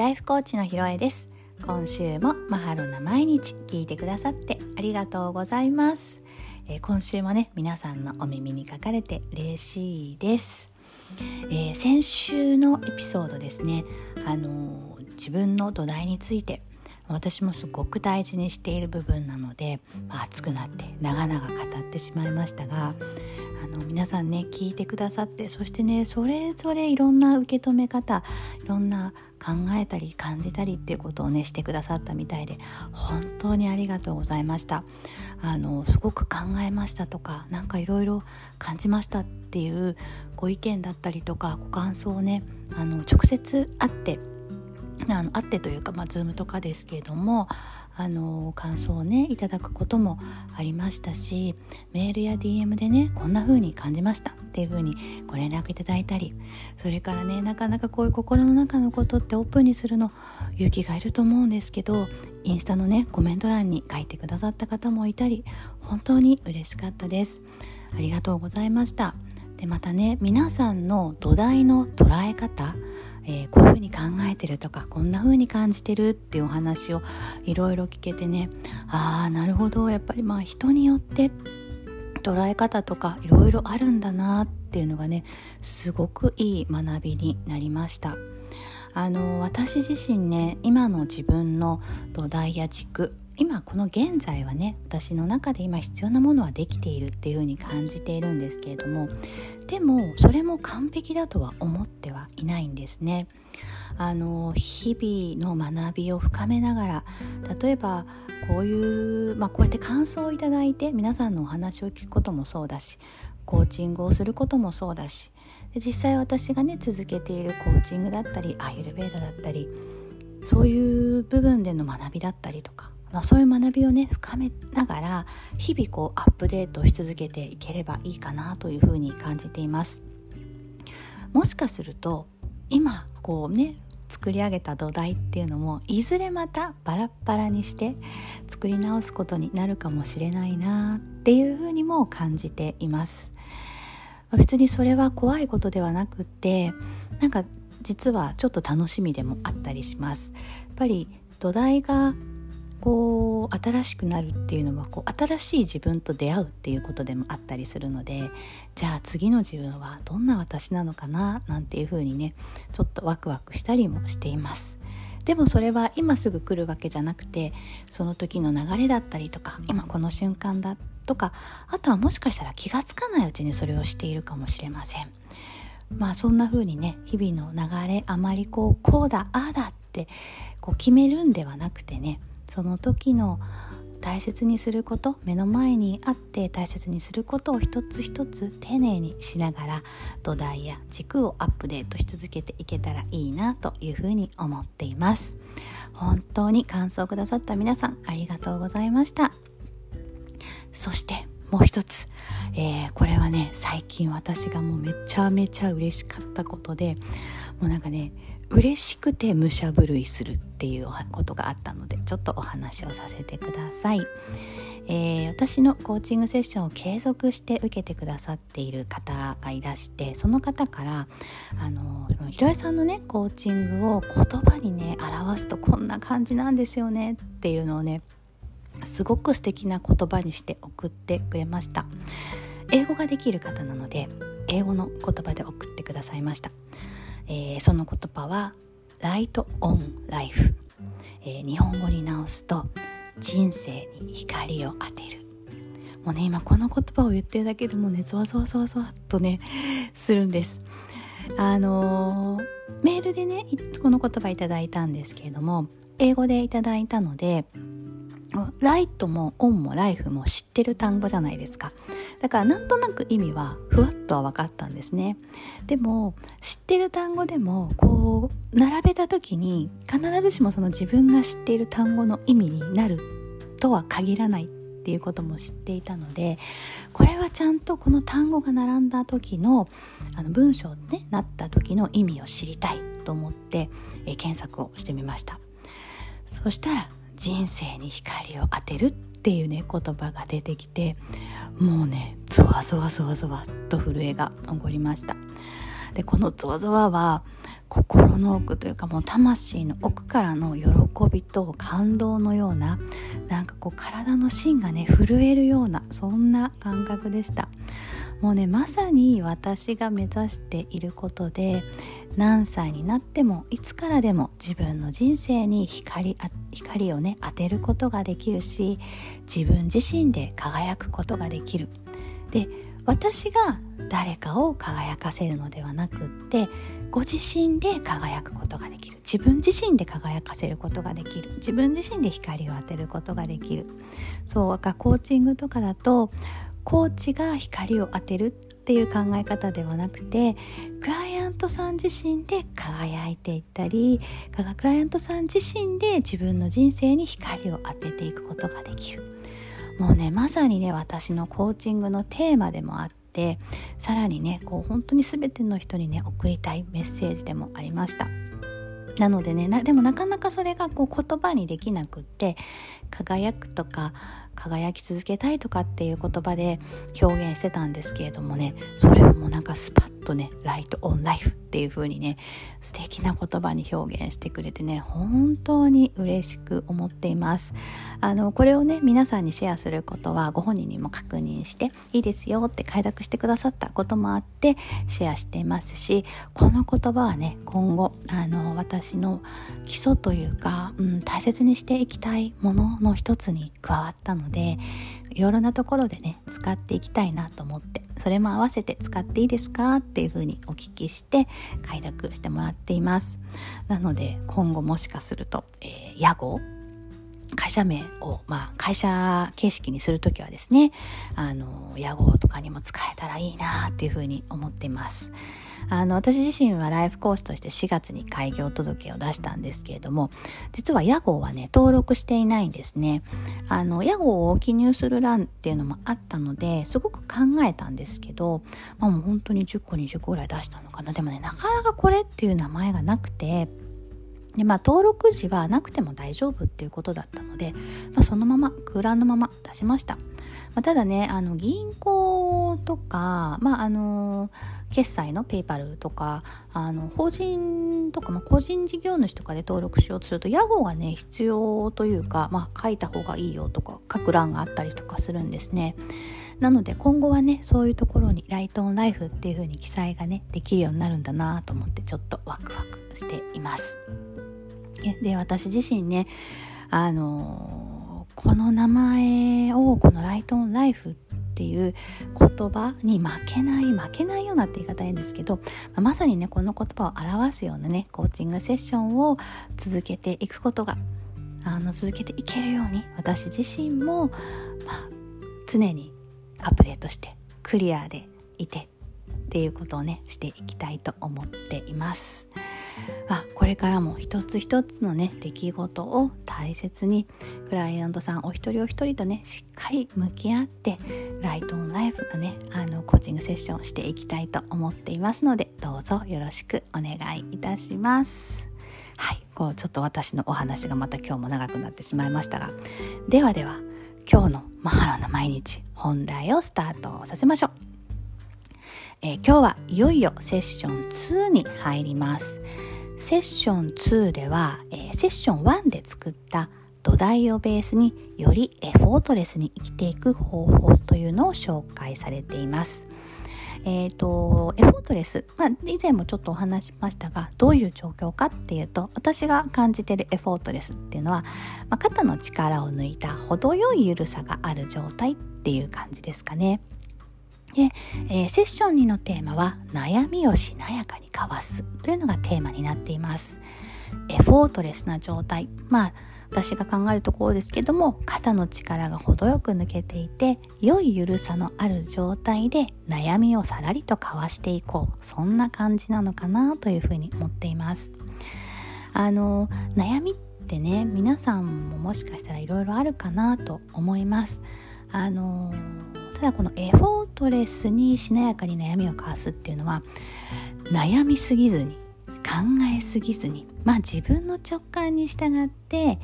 ライフコーチのひろえです。今週もマハロな毎日聞いてくださってありがとうございます、えー、今週もね皆さんのお耳にかかれて嬉しいです、えー、先週のエピソードですね。あのー、自分の土台について私もすごく大事にしている部分なので、まあ、熱くなって長々語ってしまいましたがの皆さんね聞いてくださってそしてねそれぞれいろんな受け止め方いろんな考えたり感じたりっていうことをねしてくださったみたいで本当にありがとうございました。あのすごく考えましたとか何かいろいろ感じましたっていうご意見だったりとかご感想をねあの直接会ってあの会ってというか、まあ、Zoom とかですけれどもあの感想をねいただくこともありましたしメールや DM でねこんな風に感じましたっていう風にご連絡いただいたりそれからねなかなかこういう心の中のことってオープンにするの勇気がいると思うんですけどインスタのねコメント欄に書いてくださった方もいたり本当に嬉しかったです。ありがとうございました。でまたね皆さんの土台の捉え方えー、こういうふうに考えてるとかこんな風に感じてるっていうお話をいろいろ聞けてねああなるほど。やっぱりまあ人によって捉え方とかいろいろあるんだなっていうのがねすごくいい学びになりました。あの私自身ね今の自分の土台や軸今この現在はね私の中で今必要なものはできているっていう風に感じているんですけれどもでもそれも完璧だとは思ってはいないんですね。あの日々の学びを深めながら例えばこういう、まあ、こうやって感想をいただいて皆さんのお話を聞くこともそうだしコーチングをすることもそうだし実際私がね続けているコーチングだったりアイルベーダだったりそういう部分での学びだったりとかまあ、そういう学びをね深めながら日々こうアップデートし続けていければいいかなというふうに感じています。もしかすると今こうね作り上げた土台っていうのもいずれまたバラッバラにして作り直すことになるかもしれないなっていうふうにも感じています。別にそれは怖いことではなくってなんか実はちょっと楽しみでもあったりします。やっぱり土台がこう新しくなるっていうのはこう新しい自分と出会うっていうことでもあったりするのでじゃあ次の自分はどんな私なのかな？なんていうふうにねちょっとワクワクしたりもしています。でもそれは今すぐ来るわけじゃなくてその時の流れだったりとか今この瞬間だとかあとはもしかしたら気がつかないうちにそれをしているかもしれません。まあそんな風にね日々の流れあまりこうこうだああだってこう決めるんではなくてねその時の大切にすること目の前にあって大切にすることを一つ一つ丁寧にしながら土台や軸をアップデートし続けていけたらいいなというふうに思っています。本当に感想くださった皆さんありがとうございました。そしてもう一つ、えー、これはね最近私がもうめちゃめちゃ嬉しかったことでもうなんかね嬉しくて武者震いするっていうことがあったのでちょっとお話をさせてください、えー、私のコーチングセッションを継続して受けてくださっている方がいらしてその方からあのひろえさんのねコーチングを言葉にね表すとこんな感じなんですよねっていうのをねすごく素敵な言葉にして送ってくれました。英語ができる方なので英語の言葉で送ってくださいました。えー、その言葉は「ライト・オン・ライフ」、日本語に直すと「人生に光を当てる」もうね今この言葉を言ってるだけでもねゾワゾワゾワゾワっとねするんです。あのー、メールでねこの言葉いただいたんですけれども英語でいただいたのでライトもオンもライフも知ってる単語じゃないですか。だからなんとなく意味はふわっとは分かったんですね。でも知ってる単語でもこう並べた時に必ずしもその自分が知っている単語の意味になるとは限らないっていうことも知っていたのでこれはちゃんとこの単語が並んだ時のあの文章に、ね、なった時の意味を知りたいと思って、え検索をしてみました。そしたら人生に光を当てるっていうね言葉が出てきてもうねゾワゾワゾワゾワと震えが起こりました。でこのゾワゾワは心の奥というかもう魂の奥からの喜びと感動のようななんかこう体の芯がね震えるようなそんな感覚でした。もうねまさに私が目指していることで何歳になってもいつからでも自分の人生に光光をね当てることができるし自分自身で輝くことができる。で私が誰かを輝かせるのではなくってご自身で輝くことができる。自分自身で輝かせることができる。自分自身で光を当てることができる。そうかコーチングとかだとコーチが光を当てるっていう考え方ではなくてクライアントさん自身で輝いていったりクライアントさん自身で自分の人生に光を当てていくことができる。もうねまさにね私のコーチングのテーマでもあってさらにねこう本当に全ての人にね送りたいメッセージでもありました。なのでねでもなかなかそれがこう言葉にできなくって輝くとか輝き続けたいとかっていう言葉で表現してたんですけれどもねそれをもうなんかスパッととねライトオンライフっていう風にね素敵な言葉に表現してくれてね本当に嬉しく思っています。あのこれをね皆さんにシェアすることはご本人にも確認していいですよって快諾してくださったこともあってシェアしていますしこの言葉はね今後あの私の基礎というか、うん、大切にしていきたいものの一つに加わったのでいろいろなところでね使っていきたいなと思ってそれも合わせて使っていいですかっていうふうにお聞きして快諾してもらっていますなので今後もしかすると、えー、屋号会社名を、まあ、会社形式にするときはですね、あの、屋号とかにも使えたらいいなっていうふうに思っています。あの私自身はライフコースとして4月に開業届を出したんですけれども実は屋号はね登録していないんですね。あの屋号を記入する欄っていうのもあったのですごく考えたんですけど、まあ、もう本当に10個20個ぐらい出したのかな。でもねなかなかこれっていう名前がなくてでまあ、登録時はなくても大丈夫っていうことだったので、まあ、そのまま空欄のまま出しました、まあ、ただねあの銀行とか、まああの決済のペイパルとかあの法人とか、まあ、個人事業主とかで登録しようとすると屋号がね必要というか、まあ、書いた方がいいよとか書く欄があったりとかするんですね。なので今後はねそういうところにライトオンライフっていう風に記載がねできるようになるんだなと思ってちょっとワクワクしています。で私自身ねあの、この名前をこのライトオンライフっていう言葉に負けない負けないようなって言い方変ですけどまさにねこの言葉を表すようなねコーチングセッションを続けていくことがあの続けていけるように私自身も、まあ、常にアップデートしてクリアでいてっていうことをねしていきたいと思っています。あこれからも一つ一つのね出来事を大切にクライアントさんお一人お一人とねしっかり向き合ってライトオンライフのねあのコーチングセッションしていきたいと思っていますのでどうぞよろしくお願いいたします。はい、こうちょっと私のお話がまた今日も長くなってしまいましたがではでは今日のマハロの毎日本題をスタートさせましょう、えー、今日はいよいよセッション2に入りますセッション2では、えー、セッション1で作った土台をベースによりエフォートレスに生きていく方法というのを紹介されています。えっ、ー、と、エフォートレス、まあ、以前もちょっとお話しましたが、どういう状況かっていうと、私が感じてるエフォートレスっていうのは、まあ、肩の力を抜いた程よい緩さがある状態っていう感じですかね。で、えー、セッション2のテーマは悩みをしなやかにかわすというのがテーマになっています。エフォートレスな状態。まあ私が考えるところですけども肩の力が程よく抜けていて良い緩さのある状態で悩みをさらりとかわしていこう。そんな感じなのかなというふうに思っています。あの悩みってね皆さんももしかしたらいろいろあるかなと思います。あのただこのエフォートレスにしなやかに悩みを交わすっていうのは悩みすぎずに考えすぎずにまあ自分の直感に従って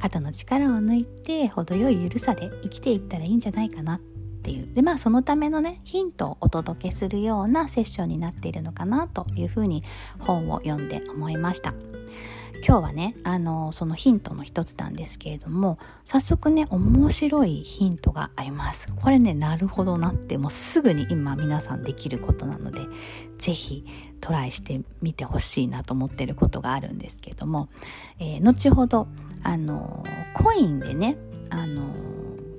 肩の力を抜いて程よい緩さで生きていったらいいんじゃないかなっっていうでまあそのためのねヒントをお届けするようなセッションになっているのかなというふうに本を読んで思いました。今日はねあのそのヒントの一つなんですけれども早速ね面白いヒントがあります。これねなるほどなってもうすぐに今皆さんできることなので是非トライしてみてほしいなと思ってることがあるんですけれども、えー、後ほどあのコインでねあの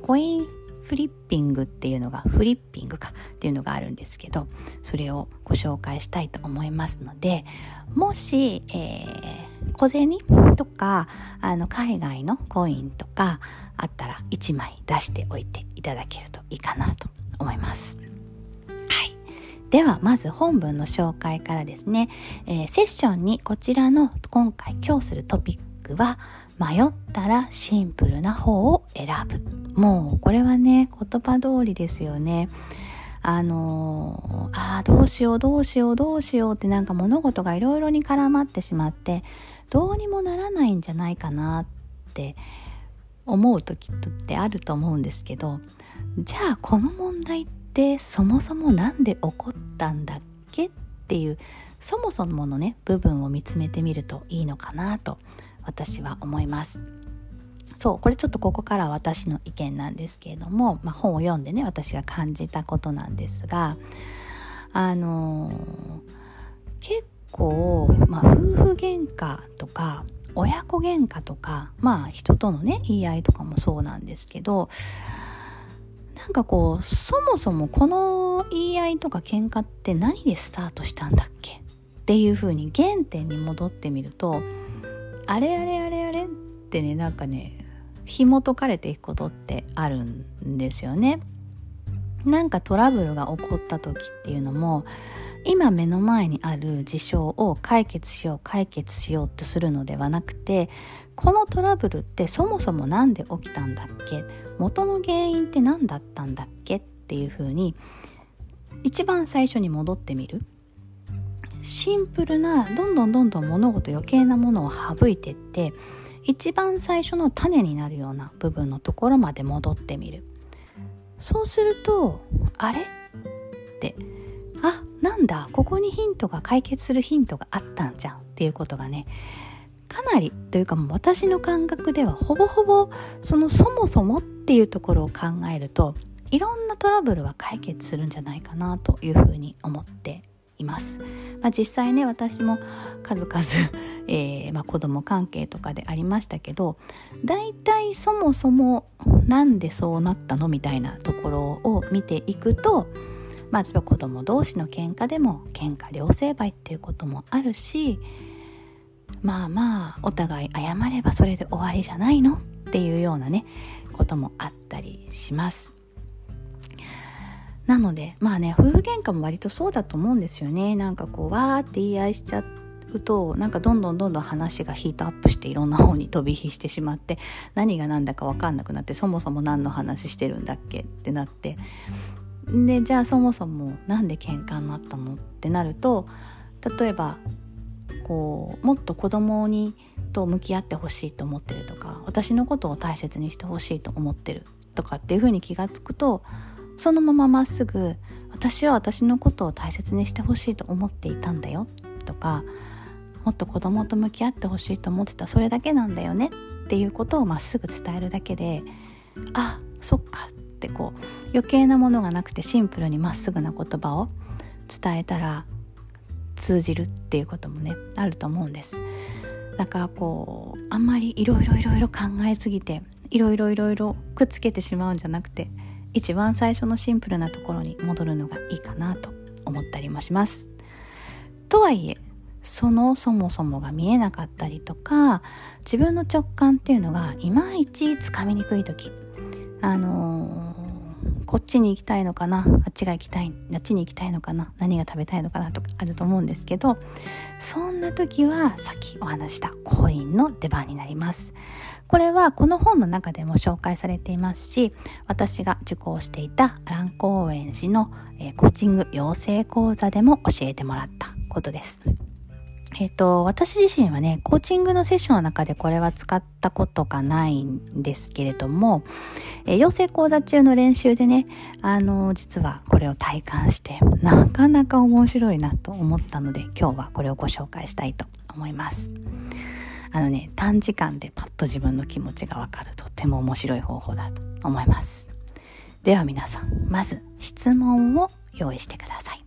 コインフリッピングっていうのがフリッピングかっていうのがあるんですけどそれをご紹介したいと思いますのでもし、えー、小銭とかあの海外のコインとかあったら1枚出しておいていただけるといいかなと思います。ではまず本文の紹介からですね、えー、セッションにこちらの今回今日するトピックは迷ったらシンプルな方を選ぶ。もうこれはね言葉通りですよね。あのー、ああどうしようどうしようどうしようってなんか物事がいろいろに絡まってしまってどうにもならないんじゃないかなって思う時ってあると思うんですけどじゃあこの問題ってそもそも何で起こったんだっけっていうそもそものね部分を見つめてみるといいのかなと私は思います。そうこれちょっとここからは私の意見なんですけれども、まあ、本を読んでね私が感じたことなんですがあのー、結構、まあ、夫婦喧嘩とか親子喧嘩とかまあ人とのね言い合いとかもそうなんですけどなんかこうそもそもこの言い合いとか喧嘩って何でスタートしたんだっけ？っていう風に原点に戻ってみるとあれあれあれあれってねなんかね紐解かれていくことってあるんですよね。なんかトラブルが起こった時っていうのも今目の前にある事象を解決しよう解決しようとするのではなくてこのトラブルってそもそも何で起きたんだっけ？元の原因って何だったんだっけっていうふうに一番最初に戻ってみる。シンプルなどんどんどんどん物事余計なものを省いてって一番最初の種になるような部分のところまで戻ってみる。そうするとあれ？って。あなんだ？ここにヒントが解決するヒントがあったんじゃんっていうことがねかなりというかもう私の感覚ではほぼほぼそのそもそもっていうところを考えるといろんなトラブルは解決するんじゃないかなというふうに思っています。まあ、実際ね私も数々、えーまあ、子供関係とかでありましたけど大体そもそもなんでそうなったのみたいなところを見ていくとまあ、例えば子供同士の喧嘩でも喧嘩両成敗っていうこともあるしまあまあお互い謝ればそれで終わりじゃないのっていうようなねこともあったりします。なのでまあね夫婦喧嘩も割とそうだと思うんですよね。なんかこうわーって言い合いしちゃうとなんかどんどんどんどん話がヒートアップしていろんな方に飛び火してしまって何が何だか分かんなくなってそもそも何の話してるんだっけってなって。でじゃあそもそも何で喧嘩になったのってなると例えばこうもっと子供にと向き合ってほしいと思ってるとか私のことを大切にしてほしいと思ってるとかっていうふうに気が付くとそのまままっすぐ私は私のことを大切にしてほしいと思っていたんだよとかもっと子供と向き合ってほしいと思ってたそれだけなんだよねっていうことをまっすぐ伝えるだけであそっかってこう余計なものがなくてシンプルにまっすぐな言葉を伝えたら通じるっていうこともねあると思うんです。だからこうあんまりいろいろいろいろ考えすぎていろいろいろいろくっつけてしまうんじゃなくて一番最初のシンプルなところに戻るのがいいかなと思ったりもします。とはいえそのそもそもが見えなかったりとか自分の直感っていうのがいまいちつかみにくい時あのー、こっちに行きたいのかな？あっちが行きたいあっちに行きたいのかな？何が食べたいのかなとかあると思うんですけどそんな時はさっきお話したコインの出番になります。これはこの本の中でも紹介されていますし私が受講していたアラン・コーエン氏の、コーチング養成講座でも教えてもらったことです。えっ、と、私自身はね、コーチングのセッションの中でこれは使ったことがないんですけれども、えー、養成講座中の練習でね、あのー、実はこれを体感して、なかなか面白いなと思ったので、今日はこれをご紹介したいと思います。あのね、短時間でパッと自分の気持ちがわかるとっても面白い方法だと思います。では皆さん、まず質問を用意してください。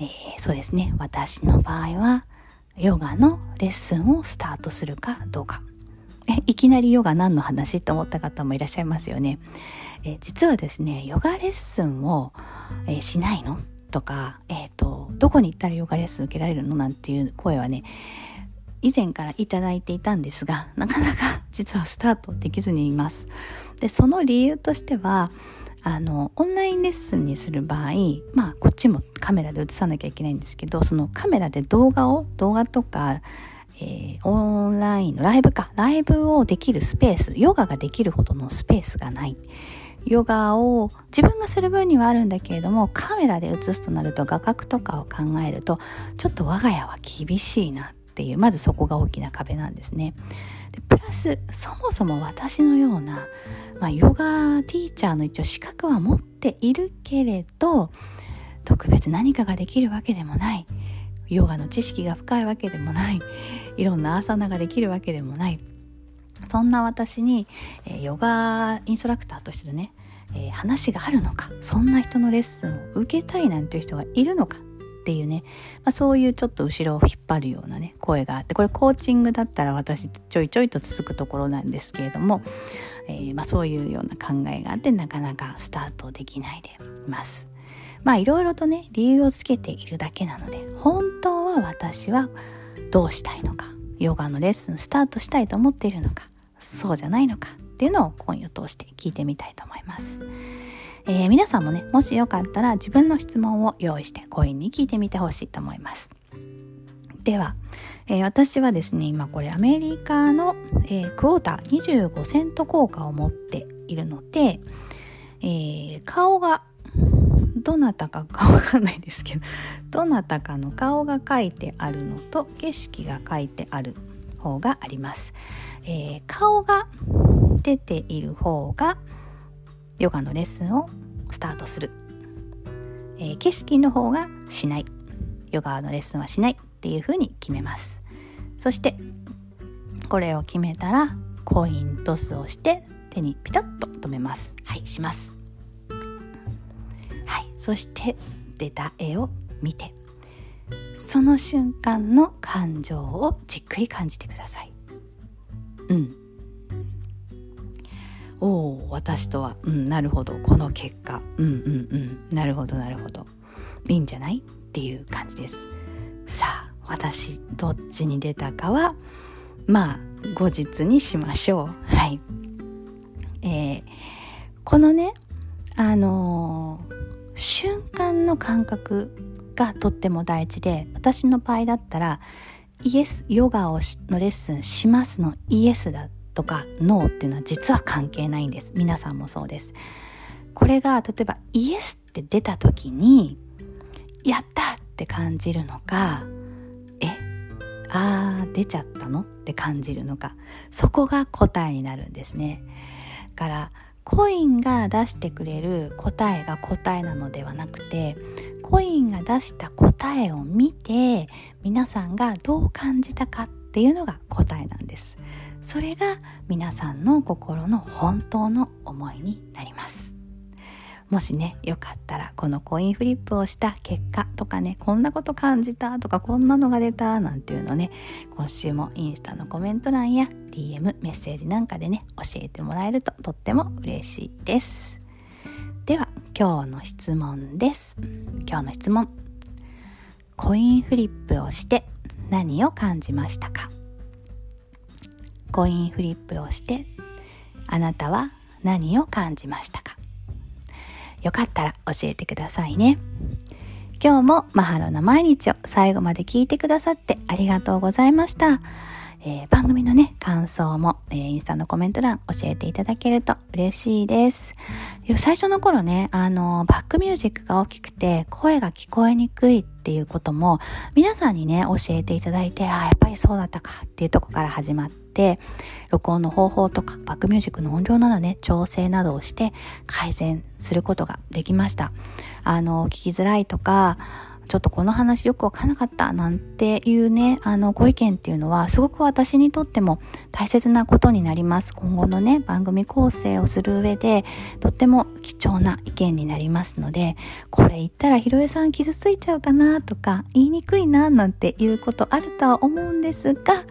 えー、そうですね。私の場合は、ヨガのレッスンをスタートするかどうか。え、いきなりヨガ何の話と思った方もいらっしゃいますよね。え実はですね、ヨガレッスンを、えしないのとか、えっ、ー、と、どこに行ったらヨガレッスン受けられるのなんていう声はね、以前からいただいていたんですが、なかなか実はスタートできずにいます。で、その理由としては、あの、オンラインレッスンにする場合、まあ、こっちもカメラで映さなきゃいけないんですけど、そのカメラで動画を、動画とか、えー、オンラインのライブか、ライブをできるスペース、ヨガができるほどのスペースがない。ヨガを自分がする分にはあるんだけれども、カメラで映すとなると画角とかを考えると、ちょっと我が家は厳しいなっていう、まずそこが大きな壁なんですね。でプラス、そもそも私のような、まあ、ヨガティーチャーの一応資格は持っているけれど特別何かができるわけでもない。ヨガの知識が深いわけでもない。いろんなアーサナができるわけでもない。そんな私に、え、ヨガインストラクターとしてのね、え、話があるのか。そんな人のレッスンを受けたいなんていう人がいるのか。っていうね、まあ、そういうちょっと後ろを引っ張るようなね声があってこれコーチングだったら私ちょいちょいと続くところなんですけれども、えー、まあ、そういうような考えがあってなかなかスタートできないでいます。まあいろいろとね理由をつけているだけなので本当は私はどうしたいのかヨガのレッスンスタートしたいと思っているのかそうじゃないのかっていうのを今夜通して聞いてみたいと思います。えー、皆さんもね、もしよかったら自分の質問を用意してコインに聞いてみてほしいと思います。では、えー、私はですね、今これアメリカの、えー、クォーター25セント効果を持っているので、え、顔がどなたか かわかんないですけど、どなたかの顔が書いてあるのと景色が書いてある方があります。えー、顔が出ている方がヨガのレッスンをスタートする、えー、景色の方がしない。ヨガのレッスンはしないっていうふうに決めます。そしてこれを決めたらコイントスをして手にピタッと止めます。はいします。はい。そして出た絵を見てその瞬間の感情をじっくり感じてください。うん私とは。うんなるほど。この結果。うんうんうん。なるほどなるほど。いいんじゃない？っていう感じです。さあ私どっちに出たかはまあ後日にしましょう。はい。えー、このねあのー、瞬間の感覚がとっても大事で私の場合だったらイエスヨガをのレッスンしますのイエスだっとかノーっていうのは実は関係ないんです。皆さんもそうです。これが例えばイエスって出た時にやったって感じるのかえあー出ちゃったの？って感じるのか。そこが答えになるんですね。だからコインが出してくれる答えが答えなのではなくてコインが出した答えを見て皆さんがどう感じたかっていうのが答えなんです。それが皆さんの心の本当の思いになります。もしねよかったらこのコインフリップをした結果とかねこんなこと感じたとかこんなのが出たなんていうのね今週もインスタのコメント欄や DM メッセージなんかでね教えてもらえるととっても嬉しいです。では今日の質問です。今日の質問。コインフリップをして何を感じましたか？コインフリップをしてあなたは何を感じましたか？よかったら教えてくださいね。今日もマハロの毎日を最後まで聞いてくださってありがとうございました。えー、番組のね、感想も、えー、インスタのコメント欄教えていただけると嬉しいです。最初の頃ね、あの、バックミュージックが大きくて声が聞こえにくいっていうことも皆さんにね、教えていただいて、ああ、やっぱりそうだったかっていうとこから始まって、録音の方法とかバックミュージックの音量などね、調整などをして改善することができました。あの、聞きづらいとか、ちょっとこの話よくわからなかったなんていうね、あのご意見っていうのはすごく私にとっても大切なことになります。今後のね、番組構成をする上でとっても貴重な意見になりますので、これ言ったらひろえさん傷ついちゃうかなとか言いにくいななんていうことあるとは思うんですが、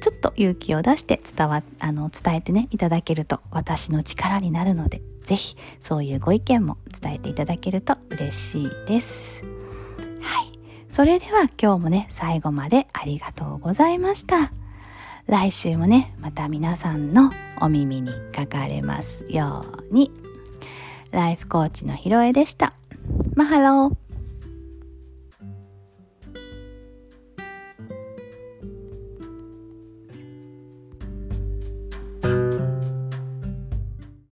ちょっと勇気を出して伝わ、あの、伝えてね、いただけると私の力になるので、ぜひそういうご意見も伝えていただけると嬉しいです。はい。それでは今日もね、最後までありがとうございました。来週もね、また皆さんのお耳にかかれますように。ライフコーチのひろえでした。マハロー。